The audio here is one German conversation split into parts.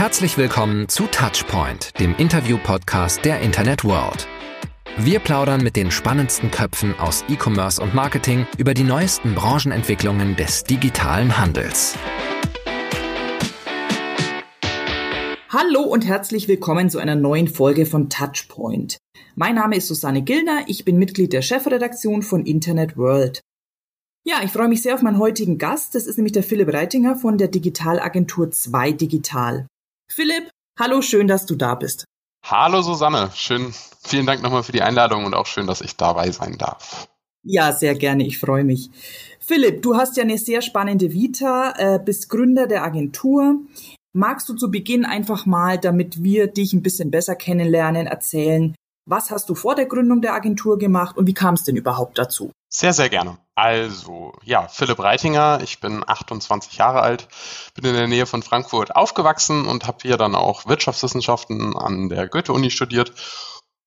Herzlich willkommen zu Touchpoint, dem Interview-Podcast der Internet World. Wir plaudern mit den spannendsten Köpfen aus E-Commerce und Marketing über die neuesten Branchenentwicklungen des digitalen Handels. Hallo und herzlich willkommen zu einer neuen Folge von Touchpoint. Mein Name ist Susanne Gillner, ich bin Mitglied der Chefredaktion von Internet World. Ja, ich freue mich sehr auf meinen heutigen Gast. Das ist nämlich der Philipp Reitinger von der Digitalagentur 2 Digital. Philipp, hallo, schön, dass du da bist. Hallo Susanne, schön, vielen Dank nochmal für die Einladung und auch schön, dass ich dabei sein darf. Ja, sehr gerne, ich freue mich. Philipp, du hast ja eine sehr spannende Vita, äh, bist Gründer der Agentur. Magst du zu Beginn einfach mal, damit wir dich ein bisschen besser kennenlernen, erzählen, was hast du vor der Gründung der Agentur gemacht und wie kam es denn überhaupt dazu? Sehr, sehr gerne. Also, ja, Philipp Reitinger, ich bin 28 Jahre alt, bin in der Nähe von Frankfurt aufgewachsen und habe hier dann auch Wirtschaftswissenschaften an der Goethe-Uni studiert.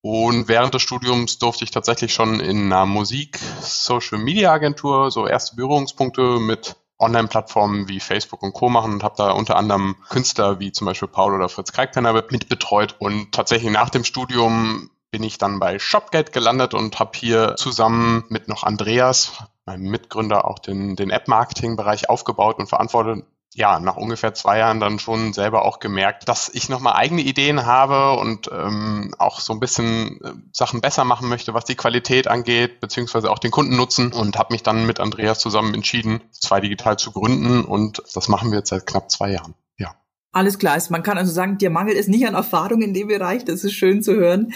Und während des Studiums durfte ich tatsächlich schon in einer Musik-Social-Media-Agentur so erste Berührungspunkte mit Online-Plattformen wie Facebook und Co. machen und habe da unter anderem Künstler wie zum Beispiel Paul oder Fritz Kalkpenner mit betreut. Und tatsächlich nach dem Studium bin ich dann bei Shopgate gelandet und habe hier zusammen mit noch Andreas, meinem Mitgründer, auch den, den App-Marketing-Bereich aufgebaut und verantwortet. Ja, nach ungefähr zwei Jahren dann schon selber auch gemerkt, dass ich nochmal eigene Ideen habe und ähm, auch so ein bisschen äh, Sachen besser machen möchte, was die Qualität angeht, beziehungsweise auch den Kundennutzen und habe mich dann mit Andreas zusammen entschieden, zwei digital zu gründen und das machen wir jetzt seit knapp zwei Jahren. Ja. Alles klar, man kann also sagen, dir mangelt es nicht an Erfahrung in dem Bereich, das ist schön zu hören.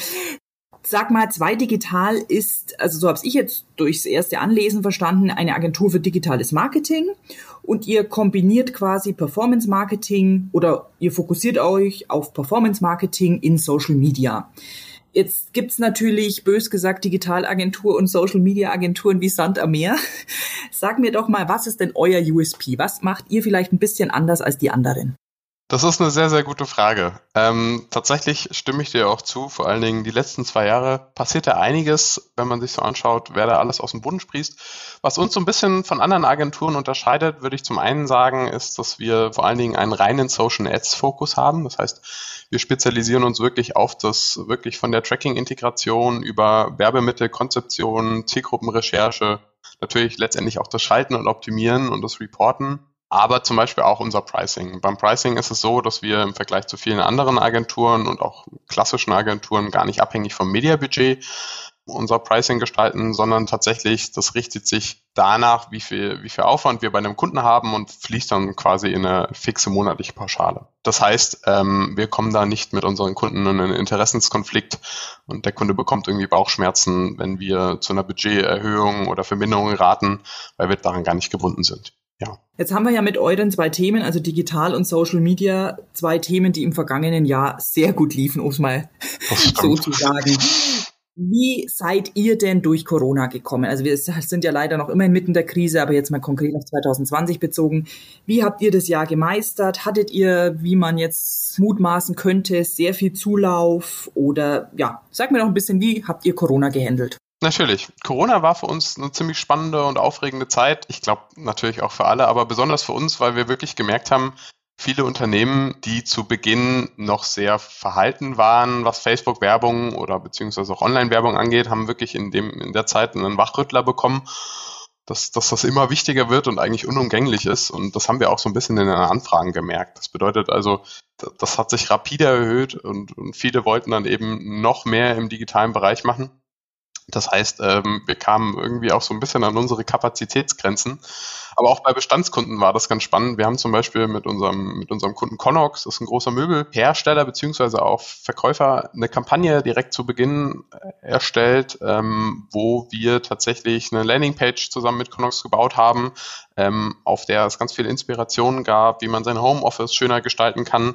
Sag mal, zwei Digital ist, also so habe ich jetzt durchs erste Anlesen verstanden, eine Agentur für digitales Marketing. Und ihr kombiniert quasi Performance Marketing oder ihr fokussiert euch auf Performance Marketing in Social Media. Jetzt gibt's natürlich, bös gesagt, Digitalagentur und Social Media Agenturen wie Sand am Meer. Sag mir doch mal, was ist denn euer USP? Was macht ihr vielleicht ein bisschen anders als die anderen? Das ist eine sehr, sehr gute Frage. Ähm, tatsächlich stimme ich dir auch zu. Vor allen Dingen die letzten zwei Jahre passierte einiges, wenn man sich so anschaut, wer da alles aus dem Boden sprießt. Was uns so ein bisschen von anderen Agenturen unterscheidet, würde ich zum einen sagen, ist, dass wir vor allen Dingen einen reinen Social Ads Fokus haben. Das heißt, wir spezialisieren uns wirklich auf das, wirklich von der Tracking-Integration über Werbemittel, Konzeption, Zielgruppenrecherche, natürlich letztendlich auch das Schalten und Optimieren und das Reporten aber zum Beispiel auch unser Pricing. Beim Pricing ist es so, dass wir im Vergleich zu vielen anderen Agenturen und auch klassischen Agenturen gar nicht abhängig vom Mediabudget unser Pricing gestalten, sondern tatsächlich, das richtet sich danach, wie viel, wie viel Aufwand wir bei einem Kunden haben und fließt dann quasi in eine fixe monatliche Pauschale. Das heißt, ähm, wir kommen da nicht mit unseren Kunden in einen Interessenskonflikt und der Kunde bekommt irgendwie Bauchschmerzen, wenn wir zu einer Budgeterhöhung oder Verminderung raten, weil wir daran gar nicht gebunden sind ja. Jetzt haben wir ja mit euren zwei Themen, also digital und Social Media, zwei Themen, die im vergangenen Jahr sehr gut liefen, um es mal so zu sagen. Wie seid ihr denn durch Corona gekommen? Also wir sind ja leider noch immer inmitten der Krise, aber jetzt mal konkret auf 2020 bezogen. Wie habt ihr das Jahr gemeistert? Hattet ihr, wie man jetzt mutmaßen könnte, sehr viel Zulauf? Oder ja, sag mir doch ein bisschen, wie habt ihr Corona gehandelt? Natürlich. Corona war für uns eine ziemlich spannende und aufregende Zeit. Ich glaube natürlich auch für alle, aber besonders für uns, weil wir wirklich gemerkt haben, viele Unternehmen, die zu Beginn noch sehr verhalten waren, was Facebook-Werbung oder beziehungsweise auch Online-Werbung angeht, haben wirklich in dem, in der Zeit einen Wachrüttler bekommen, dass, dass das immer wichtiger wird und eigentlich unumgänglich ist. Und das haben wir auch so ein bisschen in den Anfragen gemerkt. Das bedeutet also, das hat sich rapide erhöht und, und viele wollten dann eben noch mehr im digitalen Bereich machen. Das heißt, ähm, wir kamen irgendwie auch so ein bisschen an unsere Kapazitätsgrenzen. Aber auch bei Bestandskunden war das ganz spannend. Wir haben zum Beispiel mit unserem, mit unserem Kunden Connox, das ist ein großer Möbelhersteller beziehungsweise auch Verkäufer, eine Kampagne direkt zu Beginn äh, erstellt, ähm, wo wir tatsächlich eine Landingpage zusammen mit Connox gebaut haben, ähm, auf der es ganz viele Inspirationen gab, wie man sein Homeoffice schöner gestalten kann.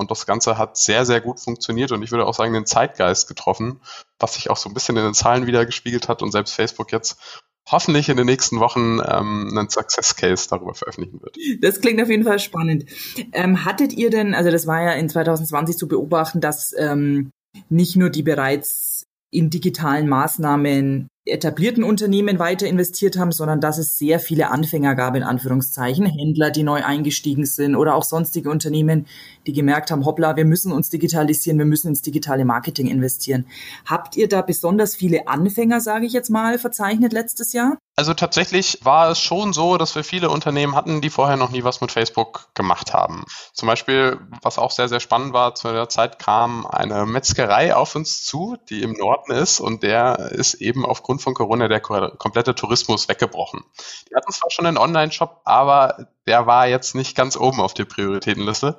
Und das Ganze hat sehr, sehr gut funktioniert und ich würde auch sagen, den Zeitgeist getroffen, was sich auch so ein bisschen in den Zahlen wieder gespiegelt hat und selbst Facebook jetzt hoffentlich in den nächsten Wochen ähm, einen Success Case darüber veröffentlichen wird. Das klingt auf jeden Fall spannend. Ähm, hattet ihr denn, also das war ja in 2020 zu beobachten, dass ähm, nicht nur die bereits in digitalen Maßnahmen etablierten Unternehmen weiter investiert haben, sondern dass es sehr viele Anfänger gab, in Anführungszeichen, Händler, die neu eingestiegen sind oder auch sonstige Unternehmen, die gemerkt haben, hoppla, wir müssen uns digitalisieren, wir müssen ins digitale Marketing investieren. Habt ihr da besonders viele Anfänger, sage ich jetzt mal, verzeichnet letztes Jahr? Also tatsächlich war es schon so, dass wir viele Unternehmen hatten, die vorher noch nie was mit Facebook gemacht haben. Zum Beispiel, was auch sehr, sehr spannend war, zu der Zeit kam eine Metzgerei auf uns zu, die im Norden ist und der ist eben aufgrund von Corona der komplette Tourismus weggebrochen. Die hatten zwar schon einen Online-Shop, aber der war jetzt nicht ganz oben auf der Prioritätenliste.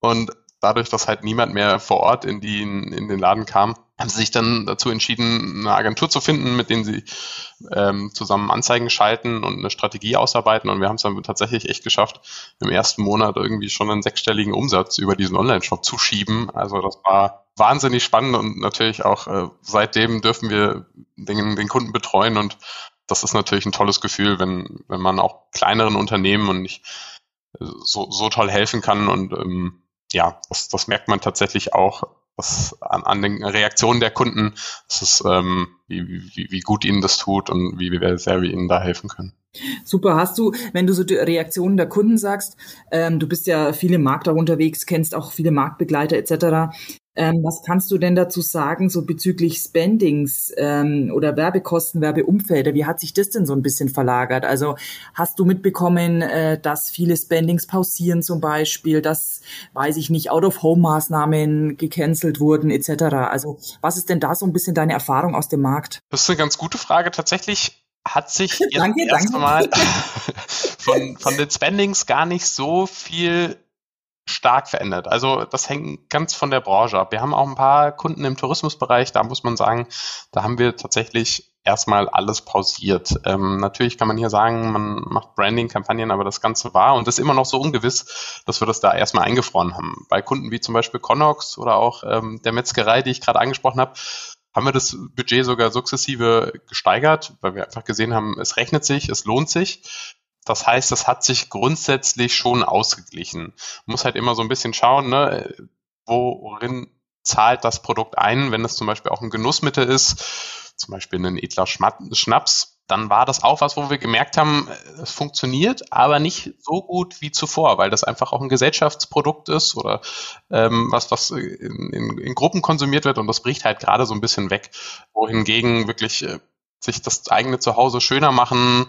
Und dadurch, dass halt niemand mehr vor Ort in, die, in den Laden kam, haben sie sich dann dazu entschieden, eine Agentur zu finden, mit denen sie ähm, zusammen Anzeigen schalten und eine Strategie ausarbeiten. Und wir haben es dann tatsächlich echt geschafft, im ersten Monat irgendwie schon einen sechsstelligen Umsatz über diesen Online-Shop zu schieben. Also das war wahnsinnig spannend und natürlich auch äh, seitdem dürfen wir den, den Kunden betreuen und das ist natürlich ein tolles Gefühl, wenn, wenn man auch kleineren Unternehmen und nicht so, so toll helfen kann und ähm, ja, das, das merkt man tatsächlich auch was an, an den Reaktionen der Kunden, das ist, ähm, wie, wie, wie gut ihnen das tut und wie, wie sehr wir ihnen da helfen können. Super, hast du, wenn du so die Reaktionen der Kunden sagst, ähm, du bist ja viele Markt auch unterwegs, kennst auch viele Marktbegleiter etc. Ähm, was kannst du denn dazu sagen, so bezüglich Spendings ähm, oder Werbekosten, Werbeumfelder? Wie hat sich das denn so ein bisschen verlagert? Also hast du mitbekommen, äh, dass viele Spendings pausieren zum Beispiel, dass, weiß ich nicht, Out-of-Home-Maßnahmen gecancelt wurden etc.? Also was ist denn da so ein bisschen deine Erfahrung aus dem Markt? Das ist eine ganz gute Frage. Tatsächlich hat sich jetzt danke, erst danke. mal von, von den Spendings gar nicht so viel stark verändert. Also das hängt ganz von der Branche ab. Wir haben auch ein paar Kunden im Tourismusbereich, da muss man sagen, da haben wir tatsächlich erstmal alles pausiert. Ähm, natürlich kann man hier sagen, man macht Branding-Kampagnen, aber das Ganze war und ist immer noch so ungewiss, dass wir das da erstmal eingefroren haben. Bei Kunden wie zum Beispiel Connox oder auch ähm, der Metzgerei, die ich gerade angesprochen habe, haben wir das Budget sogar sukzessive gesteigert, weil wir einfach gesehen haben, es rechnet sich, es lohnt sich. Das heißt, das hat sich grundsätzlich schon ausgeglichen. Man muss halt immer so ein bisschen schauen, ne, worin zahlt das Produkt ein, wenn es zum Beispiel auch ein Genussmittel ist, zum Beispiel ein edler Schnaps, dann war das auch was, wo wir gemerkt haben, es funktioniert, aber nicht so gut wie zuvor, weil das einfach auch ein Gesellschaftsprodukt ist oder ähm, was, was in, in, in Gruppen konsumiert wird und das bricht halt gerade so ein bisschen weg. Wohingegen wirklich äh, sich das eigene Zuhause schöner machen,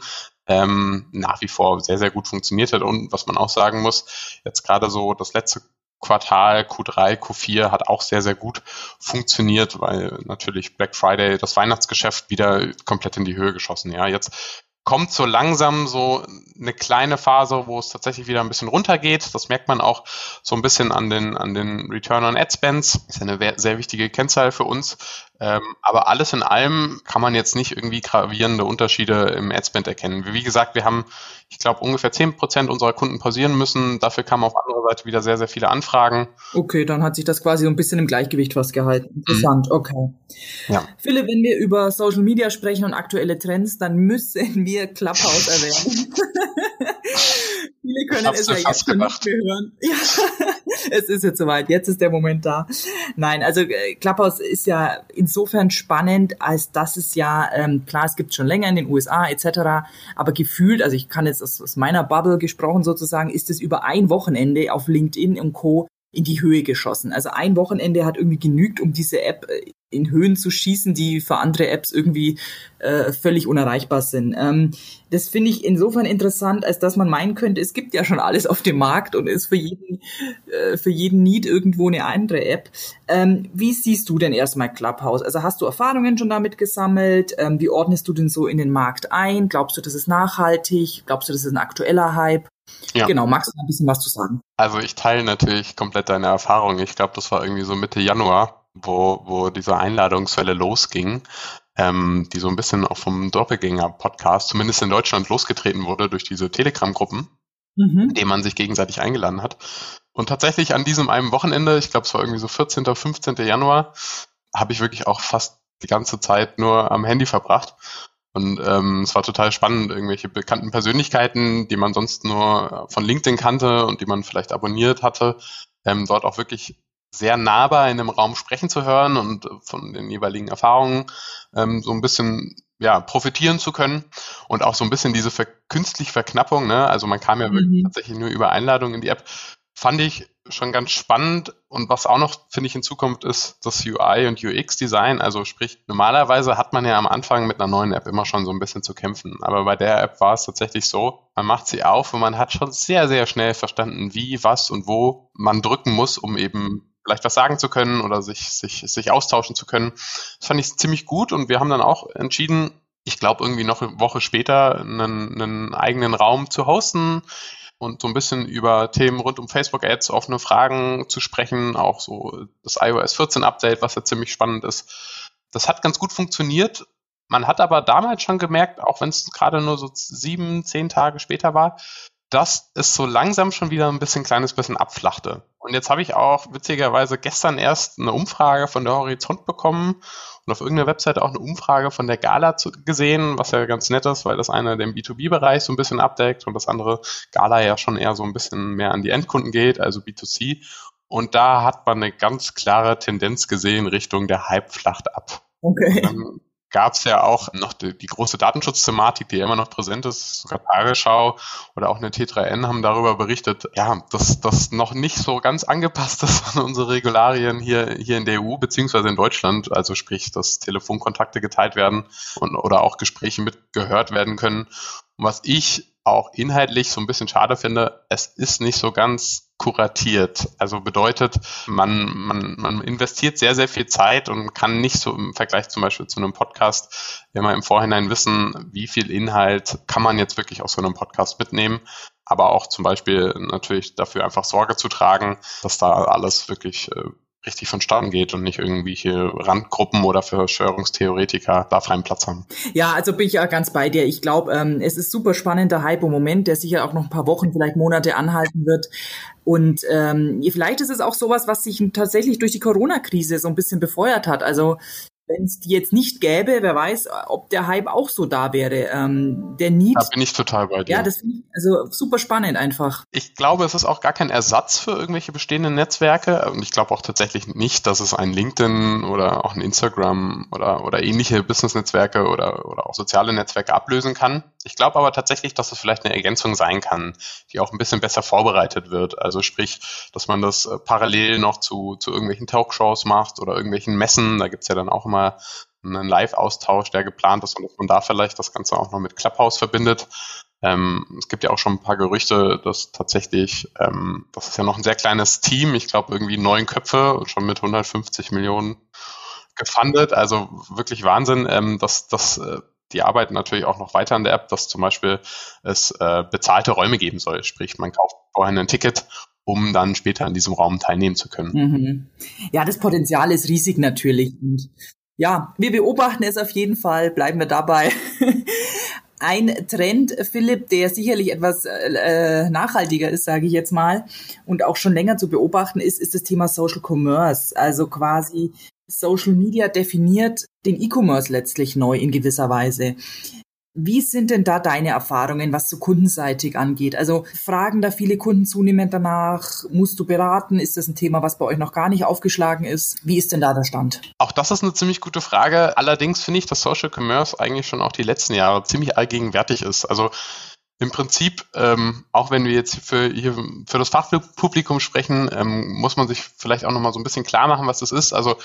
ähm, nach wie vor sehr, sehr gut funktioniert hat. Und was man auch sagen muss, jetzt gerade so das letzte Quartal, Q3, Q4 hat auch sehr, sehr gut funktioniert, weil natürlich Black Friday, das Weihnachtsgeschäft wieder komplett in die Höhe geschossen. Ja, jetzt kommt so langsam so eine kleine Phase, wo es tatsächlich wieder ein bisschen runtergeht. Das merkt man auch so ein bisschen an den, an den Return on Ad Spends. Ist eine sehr wichtige Kennzahl für uns. Ähm, aber alles in allem kann man jetzt nicht irgendwie gravierende Unterschiede im Ad Spend erkennen. Wie gesagt, wir haben, ich glaube, ungefähr zehn Prozent unserer Kunden pausieren müssen. Dafür kamen auf anderer Seite wieder sehr, sehr viele Anfragen. Okay, dann hat sich das quasi so ein bisschen im Gleichgewicht fast gehalten. Interessant, mhm. okay. Ja. Philipp, wenn wir über Social Media sprechen und aktuelle Trends, dann müssen wir Clubhouse erwähnen. Viele können es ja jetzt schon nicht mehr hören. Ja, es ist jetzt soweit. Jetzt ist der Moment da. Nein, also äh, Clubhouse ist ja insofern spannend, als dass es ja, ähm, klar, es gibt schon länger in den USA etc., aber gefühlt, also ich kann jetzt aus, aus meiner Bubble gesprochen sozusagen, ist es über ein Wochenende auf LinkedIn und Co in die Höhe geschossen. Also ein Wochenende hat irgendwie genügt, um diese App äh, in Höhen zu schießen, die für andere Apps irgendwie äh, völlig unerreichbar sind. Ähm, das finde ich insofern interessant, als dass man meinen könnte, es gibt ja schon alles auf dem Markt und ist für jeden, äh, für jeden Need irgendwo eine andere App. Ähm, wie siehst du denn erstmal Clubhouse? Also hast du Erfahrungen schon damit gesammelt? Ähm, wie ordnest du denn so in den Markt ein? Glaubst du, das ist nachhaltig? Glaubst du, das ist ein aktueller Hype? Ja. Genau, magst du ein bisschen was zu sagen? Also ich teile natürlich komplett deine Erfahrung. Ich glaube, das war irgendwie so Mitte Januar wo, wo diese Einladungswelle losging, ähm, die so ein bisschen auch vom Doppelgänger-Podcast, zumindest in Deutschland, losgetreten wurde durch diese Telegram-Gruppen, mhm. in denen man sich gegenseitig eingeladen hat. Und tatsächlich an diesem einen Wochenende, ich glaube, es war irgendwie so 14., 15. Januar, habe ich wirklich auch fast die ganze Zeit nur am Handy verbracht. Und ähm, es war total spannend, irgendwelche bekannten Persönlichkeiten, die man sonst nur von LinkedIn kannte und die man vielleicht abonniert hatte, ähm, dort auch wirklich sehr nahbar in einem Raum sprechen zu hören und von den jeweiligen Erfahrungen ähm, so ein bisschen ja, profitieren zu können und auch so ein bisschen diese ver künstliche Verknappung, ne? Also man kam ja mhm. wirklich tatsächlich nur über Einladung in die App, fand ich schon ganz spannend. Und was auch noch, finde ich, hinzukommt, ist das UI und UX-Design. Also sprich, normalerweise hat man ja am Anfang mit einer neuen App immer schon so ein bisschen zu kämpfen. Aber bei der App war es tatsächlich so, man macht sie auf und man hat schon sehr, sehr schnell verstanden, wie, was und wo man drücken muss, um eben vielleicht was sagen zu können oder sich, sich, sich austauschen zu können. Das fand ich ziemlich gut und wir haben dann auch entschieden, ich glaube irgendwie noch eine Woche später einen, einen eigenen Raum zu hosten und so ein bisschen über Themen rund um Facebook Ads, offene Fragen zu sprechen, auch so das iOS 14 Update, was ja ziemlich spannend ist. Das hat ganz gut funktioniert. Man hat aber damals schon gemerkt, auch wenn es gerade nur so sieben, zehn Tage später war, dass es so langsam schon wieder ein bisschen kleines bisschen abflachte. Und jetzt habe ich auch witzigerweise gestern erst eine Umfrage von der Horizont bekommen und auf irgendeiner Webseite auch eine Umfrage von der Gala zu, gesehen, was ja ganz nett ist, weil das eine den B2B-Bereich so ein bisschen abdeckt und das andere Gala ja schon eher so ein bisschen mehr an die Endkunden geht, also B2C. Und da hat man eine ganz klare Tendenz gesehen Richtung der Hype flacht ab. Okay. Dann gab es ja auch noch die, die große Datenschutzthematik, die ja immer noch präsent ist. Sogar Tagesschau oder auch eine T3N haben darüber berichtet, ja, dass das noch nicht so ganz angepasst ist an unsere Regularien hier, hier in der EU beziehungsweise in Deutschland. Also sprich, dass Telefonkontakte geteilt werden und, oder auch Gespräche mitgehört werden können. Und was ich auch inhaltlich so ein bisschen schade finde, es ist nicht so ganz kuratiert. Also bedeutet, man, man, man investiert sehr, sehr viel Zeit und kann nicht so im Vergleich zum Beispiel zu einem Podcast immer im Vorhinein wissen, wie viel Inhalt kann man jetzt wirklich aus so einem Podcast mitnehmen. Aber auch zum Beispiel natürlich dafür einfach Sorge zu tragen, dass da alles wirklich äh, richtig vonstatten geht und nicht irgendwelche Randgruppen oder Verschwörungstheoretiker da freien Platz haben. Ja, also bin ich ja ganz bei dir. Ich glaube, ähm, es ist super spannender Hype im Moment, der sicher auch noch ein paar Wochen, vielleicht Monate anhalten wird. Und ähm, vielleicht ist es auch sowas, was sich tatsächlich durch die Corona-Krise so ein bisschen befeuert hat. Also wenn es die jetzt nicht gäbe, wer weiß, ob der Hype auch so da wäre. Ähm, der Need. Da bin ich total bei dir. Ja, das finde ich also super spannend einfach. Ich glaube, es ist auch gar kein Ersatz für irgendwelche bestehenden Netzwerke. Und ich glaube auch tatsächlich nicht, dass es ein LinkedIn oder auch ein Instagram oder, oder ähnliche Business-Netzwerke oder, oder auch soziale Netzwerke ablösen kann. Ich glaube aber tatsächlich, dass es vielleicht eine Ergänzung sein kann, die auch ein bisschen besser vorbereitet wird. Also sprich, dass man das äh, parallel noch zu, zu irgendwelchen Talkshows macht oder irgendwelchen Messen. Da gibt's ja dann auch immer einen Live-Austausch, der geplant ist und dass man da vielleicht das Ganze auch noch mit Clubhouse verbindet. Ähm, es gibt ja auch schon ein paar Gerüchte, dass tatsächlich, ähm, das ist ja noch ein sehr kleines Team, ich glaube irgendwie neun Köpfe schon mit 150 Millionen gefundet, also wirklich Wahnsinn, ähm, dass, dass äh, die arbeiten natürlich auch noch weiter an der App, dass zum Beispiel es äh, bezahlte Räume geben soll. Sprich, man kauft vorher ein Ticket, um dann später an diesem Raum teilnehmen zu können. Mhm. Ja, das Potenzial ist riesig natürlich. Und ja, wir beobachten es auf jeden Fall, bleiben wir dabei. Ein Trend, Philipp, der sicherlich etwas äh, nachhaltiger ist, sage ich jetzt mal, und auch schon länger zu beobachten ist, ist das Thema Social Commerce. Also quasi Social Media definiert den E-Commerce letztlich neu in gewisser Weise. Wie sind denn da deine Erfahrungen, was so kundenseitig angeht? Also fragen da viele Kunden zunehmend danach? Musst du beraten? Ist das ein Thema, was bei euch noch gar nicht aufgeschlagen ist? Wie ist denn da der Stand? Auch das ist eine ziemlich gute Frage. Allerdings finde ich, dass Social Commerce eigentlich schon auch die letzten Jahre ziemlich allgegenwärtig ist. Also im Prinzip, ähm, auch wenn wir jetzt für, hier für das Fachpublikum sprechen, ähm, muss man sich vielleicht auch nochmal so ein bisschen klar machen, was das ist. Also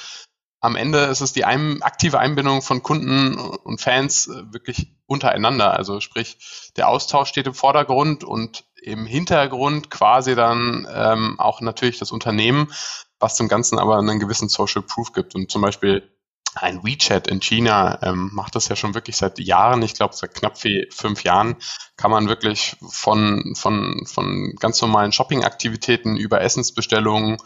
am Ende ist es die ein, aktive Einbindung von Kunden und Fans äh, wirklich untereinander. Also sprich, der Austausch steht im Vordergrund und im Hintergrund quasi dann ähm, auch natürlich das Unternehmen, was dem Ganzen aber einen gewissen Social Proof gibt. Und zum Beispiel ein WeChat in China ähm, macht das ja schon wirklich seit Jahren, ich glaube seit knapp fünf Jahren, kann man wirklich von, von, von ganz normalen Shopping-Aktivitäten über Essensbestellungen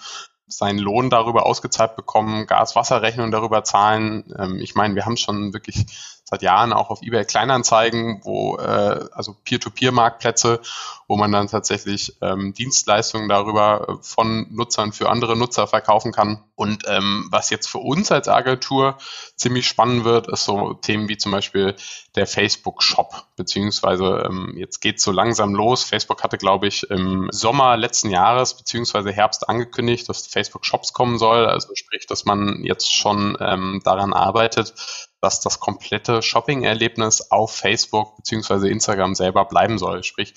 seinen Lohn darüber ausgezahlt bekommen, Gas-Wasser-Rechnung darüber zahlen. Ähm, ich meine, wir haben schon wirklich seit Jahren auch auf eBay Kleinanzeigen, wo äh, also Peer-to-Peer-Marktplätze wo man dann tatsächlich ähm, Dienstleistungen darüber äh, von Nutzern für andere Nutzer verkaufen kann. Und ähm, was jetzt für uns als Agentur ziemlich spannend wird, ist so Themen wie zum Beispiel der Facebook Shop, beziehungsweise ähm, jetzt geht so langsam los. Facebook hatte, glaube ich, im Sommer letzten Jahres beziehungsweise Herbst angekündigt, dass Facebook Shops kommen soll. Also sprich, dass man jetzt schon ähm, daran arbeitet, dass das komplette Shopping-Erlebnis auf Facebook beziehungsweise Instagram selber bleiben soll. Sprich,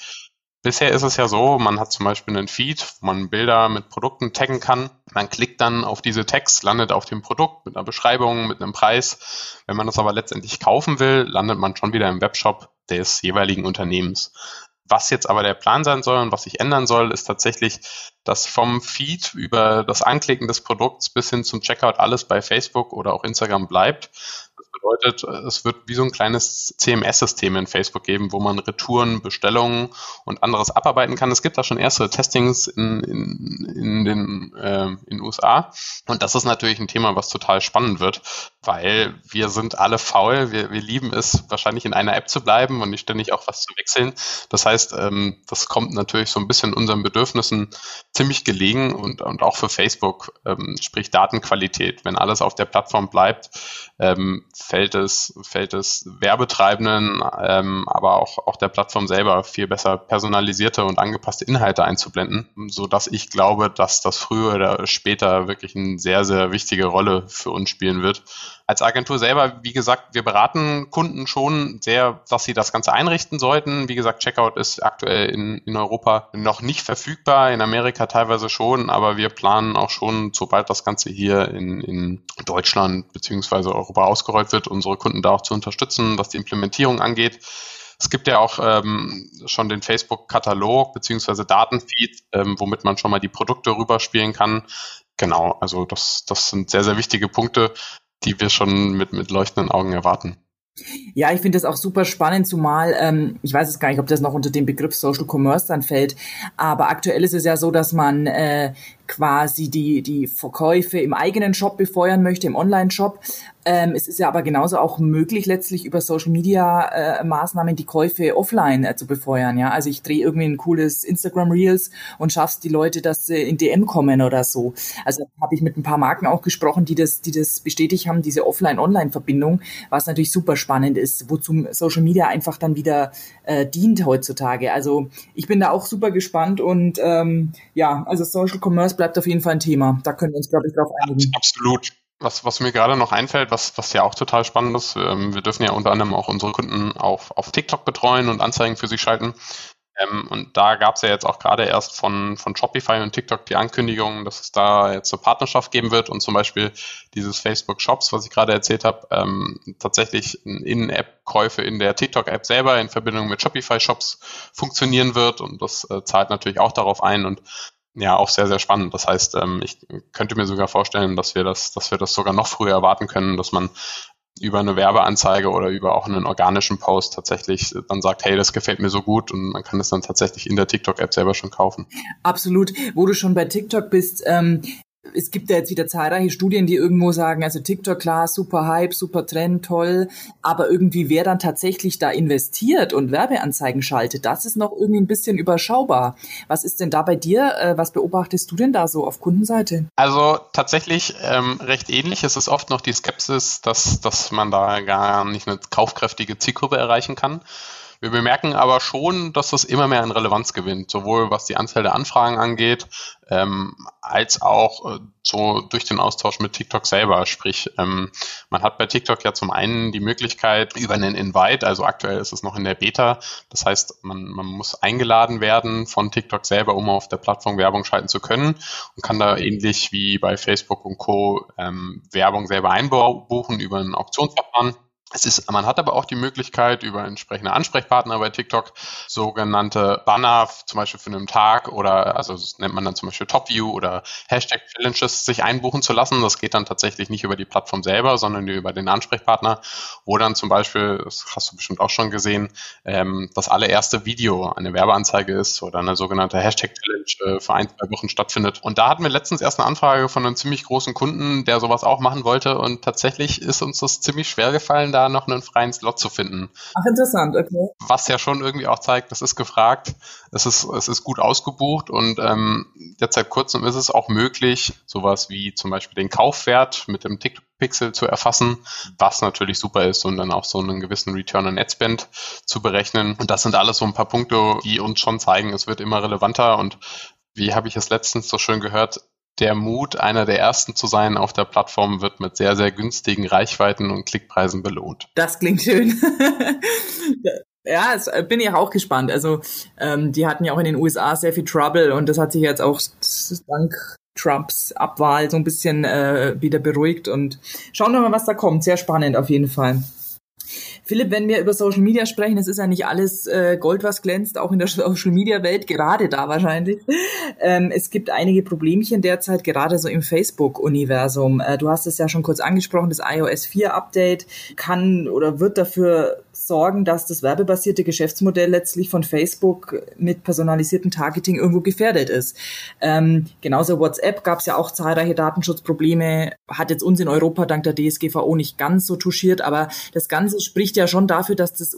Bisher ist es ja so, man hat zum Beispiel einen Feed, wo man Bilder mit Produkten taggen kann. Man klickt dann auf diese Tags, landet auf dem Produkt mit einer Beschreibung, mit einem Preis. Wenn man das aber letztendlich kaufen will, landet man schon wieder im Webshop des jeweiligen Unternehmens. Was jetzt aber der Plan sein soll und was sich ändern soll, ist tatsächlich, dass vom Feed über das Anklicken des Produkts bis hin zum Checkout alles bei Facebook oder auch Instagram bleibt bedeutet, es wird wie so ein kleines CMS-System in Facebook geben, wo man Retouren, Bestellungen und anderes abarbeiten kann. Es gibt da schon erste Testings in, in, in den äh, in USA. Und das ist natürlich ein Thema, was total spannend wird, weil wir sind alle faul. Wir, wir lieben es, wahrscheinlich in einer App zu bleiben und nicht ständig auch was zu wechseln. Das heißt, ähm, das kommt natürlich so ein bisschen unseren Bedürfnissen ziemlich gelegen und, und auch für Facebook, ähm, sprich Datenqualität. Wenn alles auf der Plattform bleibt, ähm, fällt es, fällt es Werbetreibenden, ähm, aber auch, auch der Plattform selber viel besser personalisierte und angepasste Inhalte einzublenden, so dass ich glaube, dass das früher oder später wirklich eine sehr, sehr wichtige Rolle für uns spielen wird als Agentur selber, wie gesagt, wir beraten Kunden schon sehr, dass sie das Ganze einrichten sollten. Wie gesagt, Checkout ist aktuell in, in Europa noch nicht verfügbar, in Amerika teilweise schon, aber wir planen auch schon, sobald das Ganze hier in, in Deutschland beziehungsweise Europa ausgerollt wird, unsere Kunden da auch zu unterstützen, was die Implementierung angeht. Es gibt ja auch ähm, schon den Facebook-Katalog beziehungsweise Datenfeed, ähm, womit man schon mal die Produkte rüberspielen kann. Genau, also das, das sind sehr, sehr wichtige Punkte, die wir schon mit, mit leuchtenden Augen erwarten. Ja, ich finde das auch super spannend, zumal ähm, ich weiß es gar nicht, ob das noch unter den Begriff Social Commerce dann fällt, aber aktuell ist es ja so, dass man äh, quasi die, die Verkäufe im eigenen Shop befeuern möchte, im Online-Shop. Ähm, es ist ja aber genauso auch möglich, letztlich über Social Media äh, die Käufe offline äh, zu befeuern. Ja, also ich drehe irgendwie ein cooles Instagram Reels und schaff's die Leute, dass sie in DM kommen oder so. Also habe ich mit ein paar Marken auch gesprochen, die das, die das bestätigt haben, diese Offline-Online-Verbindung, was natürlich super spannend ist, wozu Social Media einfach dann wieder äh, dient heutzutage. Also ich bin da auch super gespannt und ähm, ja, also Social Commerce bleibt auf jeden Fall ein Thema. Da können wir uns, glaube ich, drauf einigen. Absolut. Was, was mir gerade noch einfällt, was, was ja auch total spannend ist, ähm, wir dürfen ja unter anderem auch unsere Kunden auf, auf TikTok betreuen und Anzeigen für sie schalten. Ähm, und da gab es ja jetzt auch gerade erst von, von Shopify und TikTok die Ankündigung, dass es da jetzt eine Partnerschaft geben wird und zum Beispiel dieses Facebook Shops, was ich gerade erzählt habe, ähm, tatsächlich In-App-Käufe in der TikTok-App selber in Verbindung mit Shopify Shops funktionieren wird und das äh, zahlt natürlich auch darauf ein und ja auch sehr, sehr spannend. Das heißt, ähm, ich könnte mir sogar vorstellen, dass wir das, dass wir das sogar noch früher erwarten können, dass man über eine Werbeanzeige oder über auch einen organischen Post tatsächlich dann sagt, hey, das gefällt mir so gut und man kann es dann tatsächlich in der TikTok-App selber schon kaufen. Absolut. Wo du schon bei TikTok bist, ähm, es gibt ja jetzt wieder zahlreiche Studien, die irgendwo sagen, also TikTok, klar, super Hype, super Trend, toll, aber irgendwie wer dann tatsächlich da investiert und Werbeanzeigen schaltet, das ist noch irgendwie ein bisschen überschaubar. Was ist denn da bei dir? Äh, was beobachtest du denn da so auf Kundenseite? Also tatsächlich ähm, recht ähnlich. Es ist oft noch die Skepsis, dass, dass man da gar nicht eine kaufkräftige Zielgruppe erreichen kann. Wir bemerken aber schon, dass das immer mehr an Relevanz gewinnt, sowohl was die Anzahl der Anfragen angeht, ähm, als auch äh, so durch den Austausch mit TikTok selber. Sprich, ähm, man hat bei TikTok ja zum einen die Möglichkeit über einen Invite, also aktuell ist es noch in der Beta, das heißt, man, man muss eingeladen werden von TikTok selber, um auf der Plattform Werbung schalten zu können und kann da ähnlich wie bei Facebook und Co. Ähm, Werbung selber einbuchen über ein Auktionsverfahren. Es ist, man hat aber auch die Möglichkeit, über entsprechende Ansprechpartner bei TikTok sogenannte Banner, zum Beispiel für einen Tag oder, also das nennt man dann zum Beispiel Top-View oder Hashtag Challenges, sich einbuchen zu lassen. Das geht dann tatsächlich nicht über die Plattform selber, sondern über den Ansprechpartner, wo dann zum Beispiel, das hast du bestimmt auch schon gesehen, ähm, das allererste Video eine Werbeanzeige ist oder eine sogenannte Hashtag Challenge äh, für ein, zwei Wochen stattfindet. Und da hatten wir letztens erst eine Anfrage von einem ziemlich großen Kunden, der sowas auch machen wollte. Und tatsächlich ist uns das ziemlich schwer gefallen, da noch einen freien Slot zu finden. Ach, interessant, okay. Was ja schon irgendwie auch zeigt, das ist gefragt, es ist, es ist gut ausgebucht und ähm, jetzt seit kurzem ist es auch möglich, sowas wie zum Beispiel den Kaufwert mit dem TikTok-Pixel zu erfassen, was natürlich super ist und dann auch so einen gewissen Return on Ad Spend zu berechnen. Und das sind alles so ein paar Punkte, die uns schon zeigen, es wird immer relevanter und wie habe ich es letztens so schön gehört, der Mut, einer der ersten zu sein auf der Plattform, wird mit sehr, sehr günstigen Reichweiten und Klickpreisen belohnt. Das klingt schön. ja, es, äh, bin ich auch gespannt. Also ähm, die hatten ja auch in den USA sehr viel Trouble und das hat sich jetzt auch dank Trumps Abwahl so ein bisschen äh, wieder beruhigt und schauen wir mal, was da kommt. Sehr spannend auf jeden Fall. Philipp, wenn wir über Social Media sprechen, es ist ja nicht alles äh, Gold, was glänzt, auch in der Social Media Welt, gerade da wahrscheinlich. Ähm, es gibt einige Problemchen derzeit, gerade so im Facebook-Universum. Äh, du hast es ja schon kurz angesprochen, das iOS 4 Update kann oder wird dafür sorgen, dass das werbebasierte Geschäftsmodell letztlich von Facebook mit personalisiertem Targeting irgendwo gefährdet ist. Ähm, genauso WhatsApp gab es ja auch zahlreiche Datenschutzprobleme, hat jetzt uns in Europa dank der DSGVO nicht ganz so touchiert, aber das Ganze spricht ja schon dafür, dass das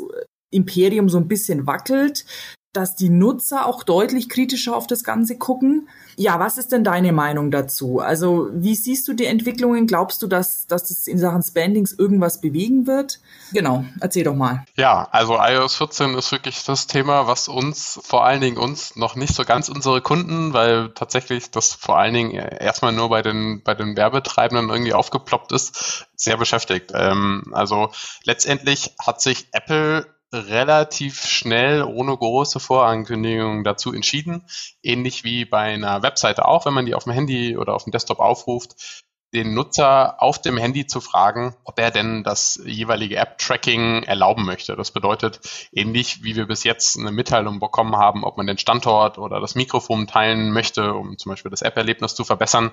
Imperium so ein bisschen wackelt dass die Nutzer auch deutlich kritischer auf das Ganze gucken. Ja, was ist denn deine Meinung dazu? Also, wie siehst du die Entwicklungen? Glaubst du, dass, dass das in Sachen Spendings irgendwas bewegen wird? Genau, erzähl doch mal. Ja, also iOS 14 ist wirklich das Thema, was uns, vor allen Dingen uns, noch nicht so ganz unsere Kunden, weil tatsächlich das vor allen Dingen erstmal nur bei den, bei den Werbetreibenden irgendwie aufgeploppt ist, sehr beschäftigt. Ähm, also letztendlich hat sich Apple relativ schnell ohne große Vorankündigung dazu entschieden, ähnlich wie bei einer Webseite auch, wenn man die auf dem Handy oder auf dem Desktop aufruft, den Nutzer auf dem Handy zu fragen, ob er denn das jeweilige App-Tracking erlauben möchte. Das bedeutet, ähnlich wie wir bis jetzt eine Mitteilung bekommen haben, ob man den Standort oder das Mikrofon teilen möchte, um zum Beispiel das App-Erlebnis zu verbessern,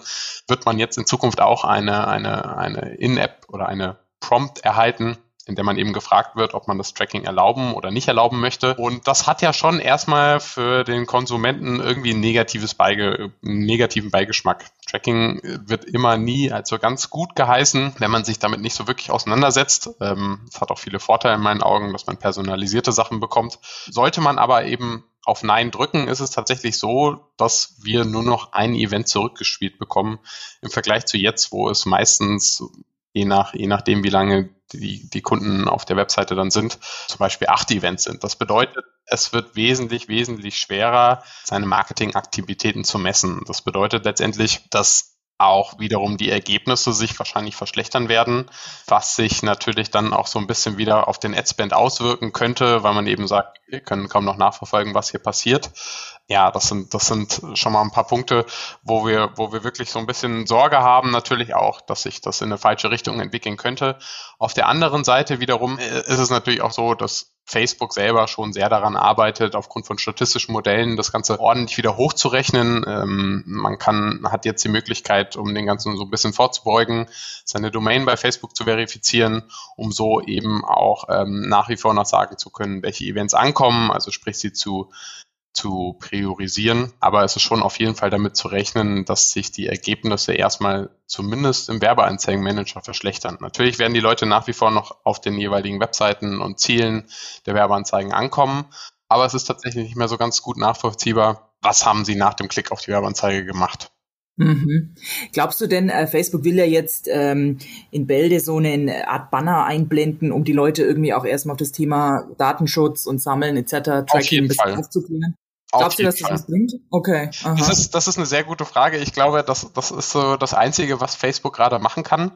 wird man jetzt in Zukunft auch eine, eine, eine In-App oder eine Prompt erhalten, in der man eben gefragt wird, ob man das Tracking erlauben oder nicht erlauben möchte. Und das hat ja schon erstmal für den Konsumenten irgendwie ein negatives Beige, einen negativen Beigeschmack. Tracking wird immer nie als so ganz gut geheißen, wenn man sich damit nicht so wirklich auseinandersetzt. Ähm, es hat auch viele Vorteile in meinen Augen, dass man personalisierte Sachen bekommt. Sollte man aber eben auf Nein drücken, ist es tatsächlich so, dass wir nur noch ein Event zurückgespielt bekommen im Vergleich zu jetzt, wo es meistens je nach, je nachdem, wie lange die, die Kunden auf der Webseite dann sind, zum Beispiel acht Events sind. Das bedeutet, es wird wesentlich, wesentlich schwerer, seine Marketingaktivitäten zu messen. Das bedeutet letztendlich, dass auch wiederum die Ergebnisse sich wahrscheinlich verschlechtern werden, was sich natürlich dann auch so ein bisschen wieder auf den Adspend auswirken könnte, weil man eben sagt, wir können kaum noch nachverfolgen, was hier passiert ja, das sind, das sind schon mal ein paar Punkte, wo wir, wo wir wirklich so ein bisschen Sorge haben, natürlich auch, dass sich das in eine falsche Richtung entwickeln könnte. Auf der anderen Seite wiederum äh, ist es natürlich auch so, dass Facebook selber schon sehr daran arbeitet, aufgrund von statistischen Modellen das Ganze ordentlich wieder hochzurechnen. Ähm, man kann, hat jetzt die Möglichkeit, um den Ganzen so ein bisschen vorzubeugen, seine Domain bei Facebook zu verifizieren, um so eben auch ähm, nach wie vor noch sagen zu können, welche Events ankommen, also sprich sie zu zu priorisieren. Aber es ist schon auf jeden Fall damit zu rechnen, dass sich die Ergebnisse erstmal zumindest im Werbeanzeigenmanager verschlechtern. Natürlich werden die Leute nach wie vor noch auf den jeweiligen Webseiten und Zielen der Werbeanzeigen ankommen. Aber es ist tatsächlich nicht mehr so ganz gut nachvollziehbar, was haben sie nach dem Klick auf die Werbeanzeige gemacht. Mhm. Glaubst du denn, äh, Facebook will ja jetzt ähm, in Bälde so eine Art Banner einblenden, um die Leute irgendwie auch erstmal auf das Thema Datenschutz und Sammeln etc. Tracking aufzuklären? Glaubst du, dass das was bringt? Okay. Aha. Das ist, das ist eine sehr gute Frage. Ich glaube, das, das ist so das Einzige, was Facebook gerade machen kann.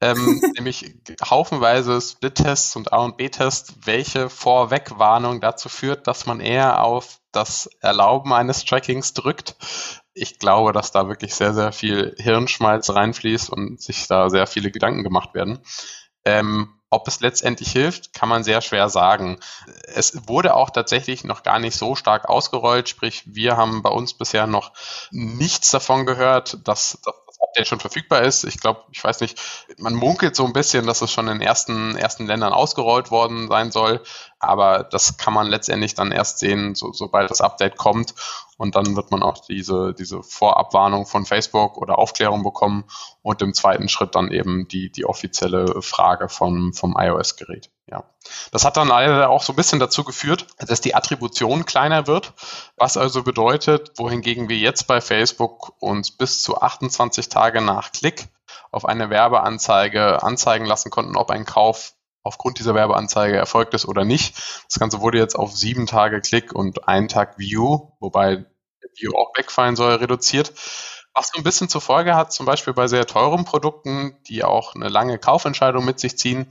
ähm, nämlich haufenweise Split-Tests und A- und B-Tests, welche Vorwegwarnung dazu führt, dass man eher auf das Erlauben eines Trackings drückt. Ich glaube, dass da wirklich sehr, sehr viel Hirnschmalz reinfließt und sich da sehr viele Gedanken gemacht werden. Ähm, ob es letztendlich hilft, kann man sehr schwer sagen. Es wurde auch tatsächlich noch gar nicht so stark ausgerollt, sprich, wir haben bei uns bisher noch nichts davon gehört, dass, das Update schon verfügbar ist. Ich glaube, ich weiß nicht, man munkelt so ein bisschen, dass es schon in ersten, ersten Ländern ausgerollt worden sein soll, aber das kann man letztendlich dann erst sehen, so, sobald das Update kommt. und dann wird man auch diese, diese Vorabwarnung von Facebook oder Aufklärung bekommen und im zweiten Schritt dann eben die, die offizielle Frage vom, vom iOS-Gerät. Ja. Das hat dann leider auch so ein bisschen dazu geführt, dass die Attribution kleiner wird, was also bedeutet, wohingegen wir jetzt bei Facebook uns bis zu 28 Tage nach Klick auf eine Werbeanzeige anzeigen lassen konnten, ob ein Kauf aufgrund dieser Werbeanzeige erfolgt ist oder nicht. Das Ganze wurde jetzt auf sieben Tage Klick und einen Tag View, wobei View auch wegfallen soll, reduziert. Was so ein bisschen zur Folge hat, zum Beispiel bei sehr teuren Produkten, die auch eine lange Kaufentscheidung mit sich ziehen,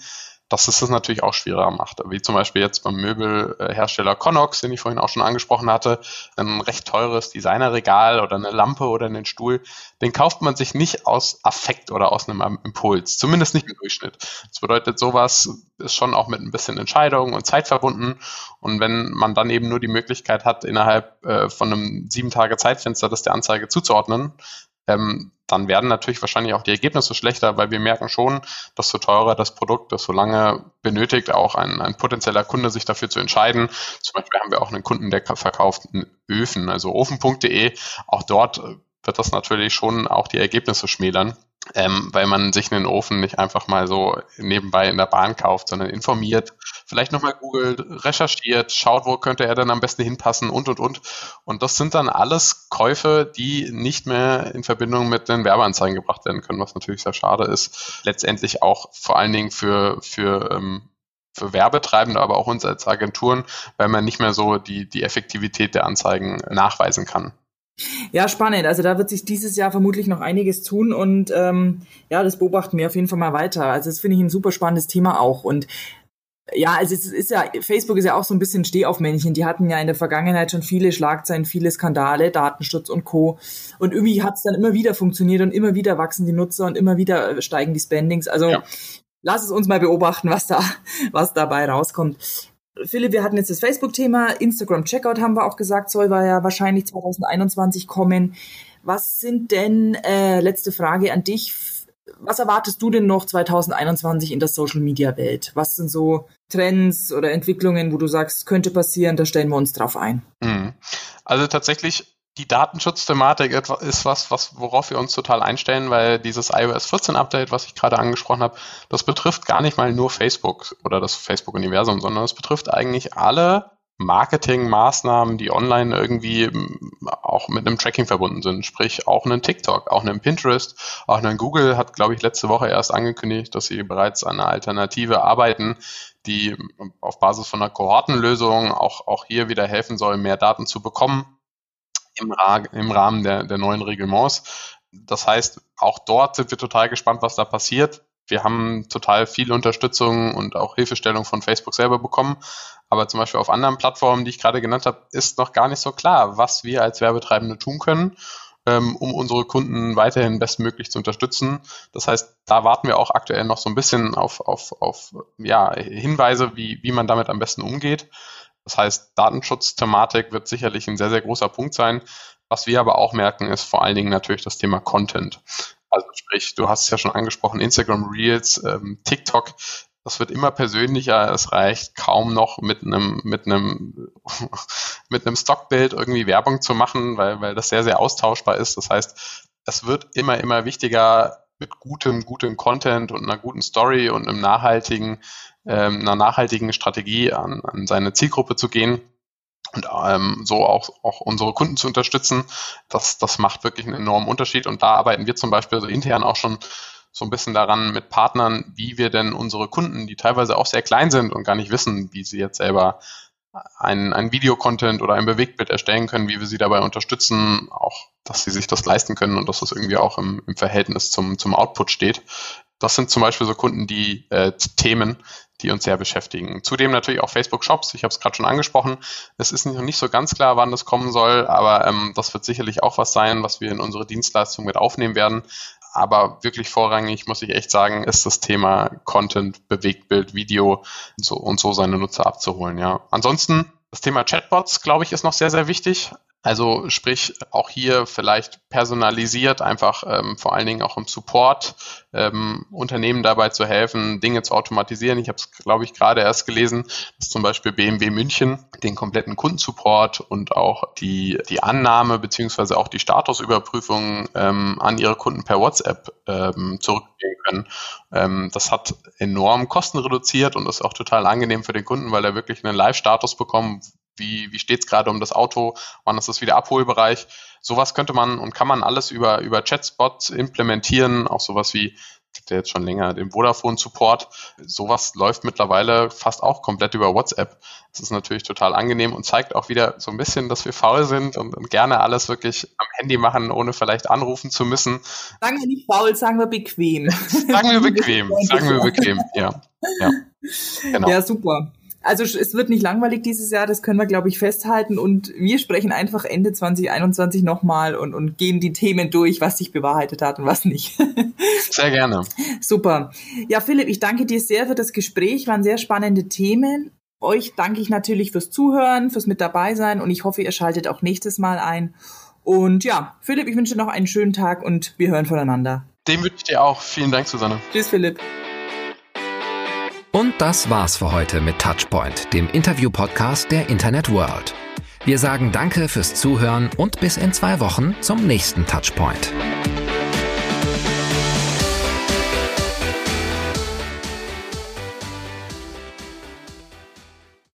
dass es das natürlich auch schwerer macht. Wie zum Beispiel jetzt beim Möbelhersteller Connox, den ich vorhin auch schon angesprochen hatte, ein recht teures Designerregal oder eine Lampe oder einen Stuhl, den kauft man sich nicht aus Affekt oder aus einem Impuls, zumindest nicht im Durchschnitt. Das bedeutet, sowas ist schon auch mit ein bisschen Entscheidung und Zeit verbunden. Und wenn man dann eben nur die Möglichkeit hat, innerhalb äh, von einem sieben Tage Zeitfenster das der Anzeige zuzuordnen, ähm, dann werden natürlich wahrscheinlich auch die Ergebnisse schlechter, weil wir merken schon, desto teurer das Produkt, desto lange benötigt auch ein, ein potenzieller Kunde sich dafür zu entscheiden. Zum Beispiel haben wir auch einen Kunden, der verkauft Öfen, also ofen.de. Auch dort wird das natürlich schon auch die Ergebnisse schmälern ähm, weil man sich einen Ofen nicht einfach mal so nebenbei in der Bahn kauft, sondern informiert, vielleicht nochmal googelt, recherchiert, schaut, wo könnte er dann am besten hinpassen und, und, und. Und das sind dann alles Käufe, die nicht mehr in Verbindung mit den Werbeanzeigen gebracht werden können, was natürlich sehr schade ist. Letztendlich auch vor allen Dingen für, für ähm, für Werbetreibende, aber auch uns als Agenturen, weil man nicht mehr so die, die Effektivität der Anzeigen nachweisen kann. Ja, spannend. Also da wird sich dieses Jahr vermutlich noch einiges tun und ähm, ja, das beobachten wir auf jeden Fall mal weiter. Also das finde ich ein super spannendes Thema auch. Und ja, also es ist ja, Facebook ist ja auch so ein bisschen Stehaufmännchen. Die hatten ja in der Vergangenheit schon viele Schlagzeilen, viele Skandale, Datenschutz und Co. Und irgendwie hat es dann immer wieder funktioniert und immer wieder wachsen die Nutzer und immer wieder steigen die Spendings. Also ja. lass es uns mal beobachten, was da, was dabei rauskommt. Philipp, wir hatten jetzt das Facebook-Thema, Instagram Checkout haben wir auch gesagt, soll wir ja wahrscheinlich 2021 kommen. Was sind denn, äh, letzte Frage an dich, was erwartest du denn noch 2021 in der Social-Media-Welt? Was sind so Trends oder Entwicklungen, wo du sagst, könnte passieren, da stellen wir uns drauf ein? Mhm. Also tatsächlich die Datenschutzthematik ist was, was, worauf wir uns total einstellen, weil dieses iOS 14 Update, was ich gerade angesprochen habe, das betrifft gar nicht mal nur Facebook oder das Facebook-Universum, sondern es betrifft eigentlich alle Marketingmaßnahmen, die online irgendwie ähm, auch mit einem Tracking verbunden sind, sprich auch einen TikTok, auch einen Pinterest, auch einen Google hat, glaube ich, letzte Woche erst angekündigt, dass sie bereits an einer Alternative arbeiten, die auf Basis von einer Kohortenlösung auch, auch hier wieder helfen soll, mehr Daten zu bekommen im, im Rahmen der, der neuen Reglements. Das heißt, auch dort sind wir total gespannt, was da passiert. Wir haben total viel Unterstützung und auch Hilfestellung von Facebook selber bekommen. Aber zum Beispiel auf anderen Plattformen, die ich gerade genannt habe, ist noch gar nicht so klar, was wir als Werbetreibende tun können, ähm, um unsere Kunden weiterhin bestmöglich zu unterstützen. Das heißt, da warten wir auch aktuell noch so ein bisschen auf, auf, auf ja, Hinweise, wie, wie man damit am besten umgeht. Das heißt, Datenschutzthematik wird sicherlich ein sehr, sehr großer Punkt sein. Was wir aber auch merken, ist vor allen Dingen natürlich das Thema Content. Also sprich, du hast es ja schon angesprochen, Instagram Reels, ähm, TikTok, das wird immer persönlicher. Es reicht kaum noch mit einem, mit einem, mit einem Stockbild irgendwie Werbung zu machen, weil, weil das sehr, sehr austauschbar ist. Das heißt, es wird immer, immer wichtiger, mit gutem, gutem Content und einer guten Story und einem nachhaltigen ähm, einer nachhaltigen Strategie an, an seine Zielgruppe zu gehen und ähm, so auch, auch unsere Kunden zu unterstützen. Das, das macht wirklich einen enormen Unterschied. Und da arbeiten wir zum Beispiel so intern auch schon so ein bisschen daran mit Partnern, wie wir denn unsere Kunden, die teilweise auch sehr klein sind und gar nicht wissen, wie sie jetzt selber ein, ein Videocontent oder ein Bewegtbild erstellen können, wie wir sie dabei unterstützen, auch, dass sie sich das leisten können und dass das irgendwie auch im, im Verhältnis zum, zum Output steht. Das sind zum Beispiel so Kunden, die äh, Themen, die uns sehr beschäftigen. Zudem natürlich auch Facebook Shops. Ich habe es gerade schon angesprochen. Es ist noch nicht so ganz klar, wann das kommen soll, aber ähm, das wird sicherlich auch was sein, was wir in unsere Dienstleistung mit aufnehmen werden. Aber wirklich vorrangig, muss ich echt sagen, ist das Thema Content, Bewegtbild, Video und so, und so seine Nutzer abzuholen. Ja. Ansonsten das Thema Chatbots, glaube ich, ist noch sehr, sehr wichtig. Also sprich auch hier vielleicht personalisiert, einfach ähm, vor allen Dingen auch im Support ähm, Unternehmen dabei zu helfen, Dinge zu automatisieren. Ich habe es, glaube ich, gerade erst gelesen, dass zum Beispiel BMW München den kompletten Kundensupport und auch die, die Annahme beziehungsweise auch die Statusüberprüfung ähm, an ihre Kunden per WhatsApp ähm, zurückgehen können. Ähm, das hat enorm Kosten reduziert und ist auch total angenehm für den Kunden, weil er wirklich einen Live-Status bekommt, wie, wie steht es gerade um das Auto, wann ist das wieder Abholbereich. Sowas könnte man und kann man alles über, über Chatspots implementieren, auch sowas wie gibt ja jetzt schon länger den Vodafone-Support. Sowas läuft mittlerweile fast auch komplett über WhatsApp. Das ist natürlich total angenehm und zeigt auch wieder so ein bisschen, dass wir faul sind und, und gerne alles wirklich am Handy machen, ohne vielleicht anrufen zu müssen. Sagen wir nicht faul, sagen wir bequem. sagen wir bequem, sagen wir bequem, ja. Ja, genau. ja super. Also es wird nicht langweilig dieses Jahr, das können wir, glaube ich, festhalten. Und wir sprechen einfach Ende 2021 nochmal und, und gehen die Themen durch, was sich bewahrheitet hat und was nicht. Sehr gerne. Super. Ja, Philipp, ich danke dir sehr für das Gespräch. Waren sehr spannende Themen. Euch danke ich natürlich fürs Zuhören, fürs mit dabei sein und ich hoffe, ihr schaltet auch nächstes Mal ein. Und ja, Philipp, ich wünsche noch einen schönen Tag und wir hören voneinander. Dem wünsche ich dir auch. Vielen Dank, Susanne. Tschüss, Philipp. Und das war's für heute mit Touchpoint, dem Interview-Podcast der Internet World. Wir sagen Danke fürs Zuhören und bis in zwei Wochen zum nächsten Touchpoint.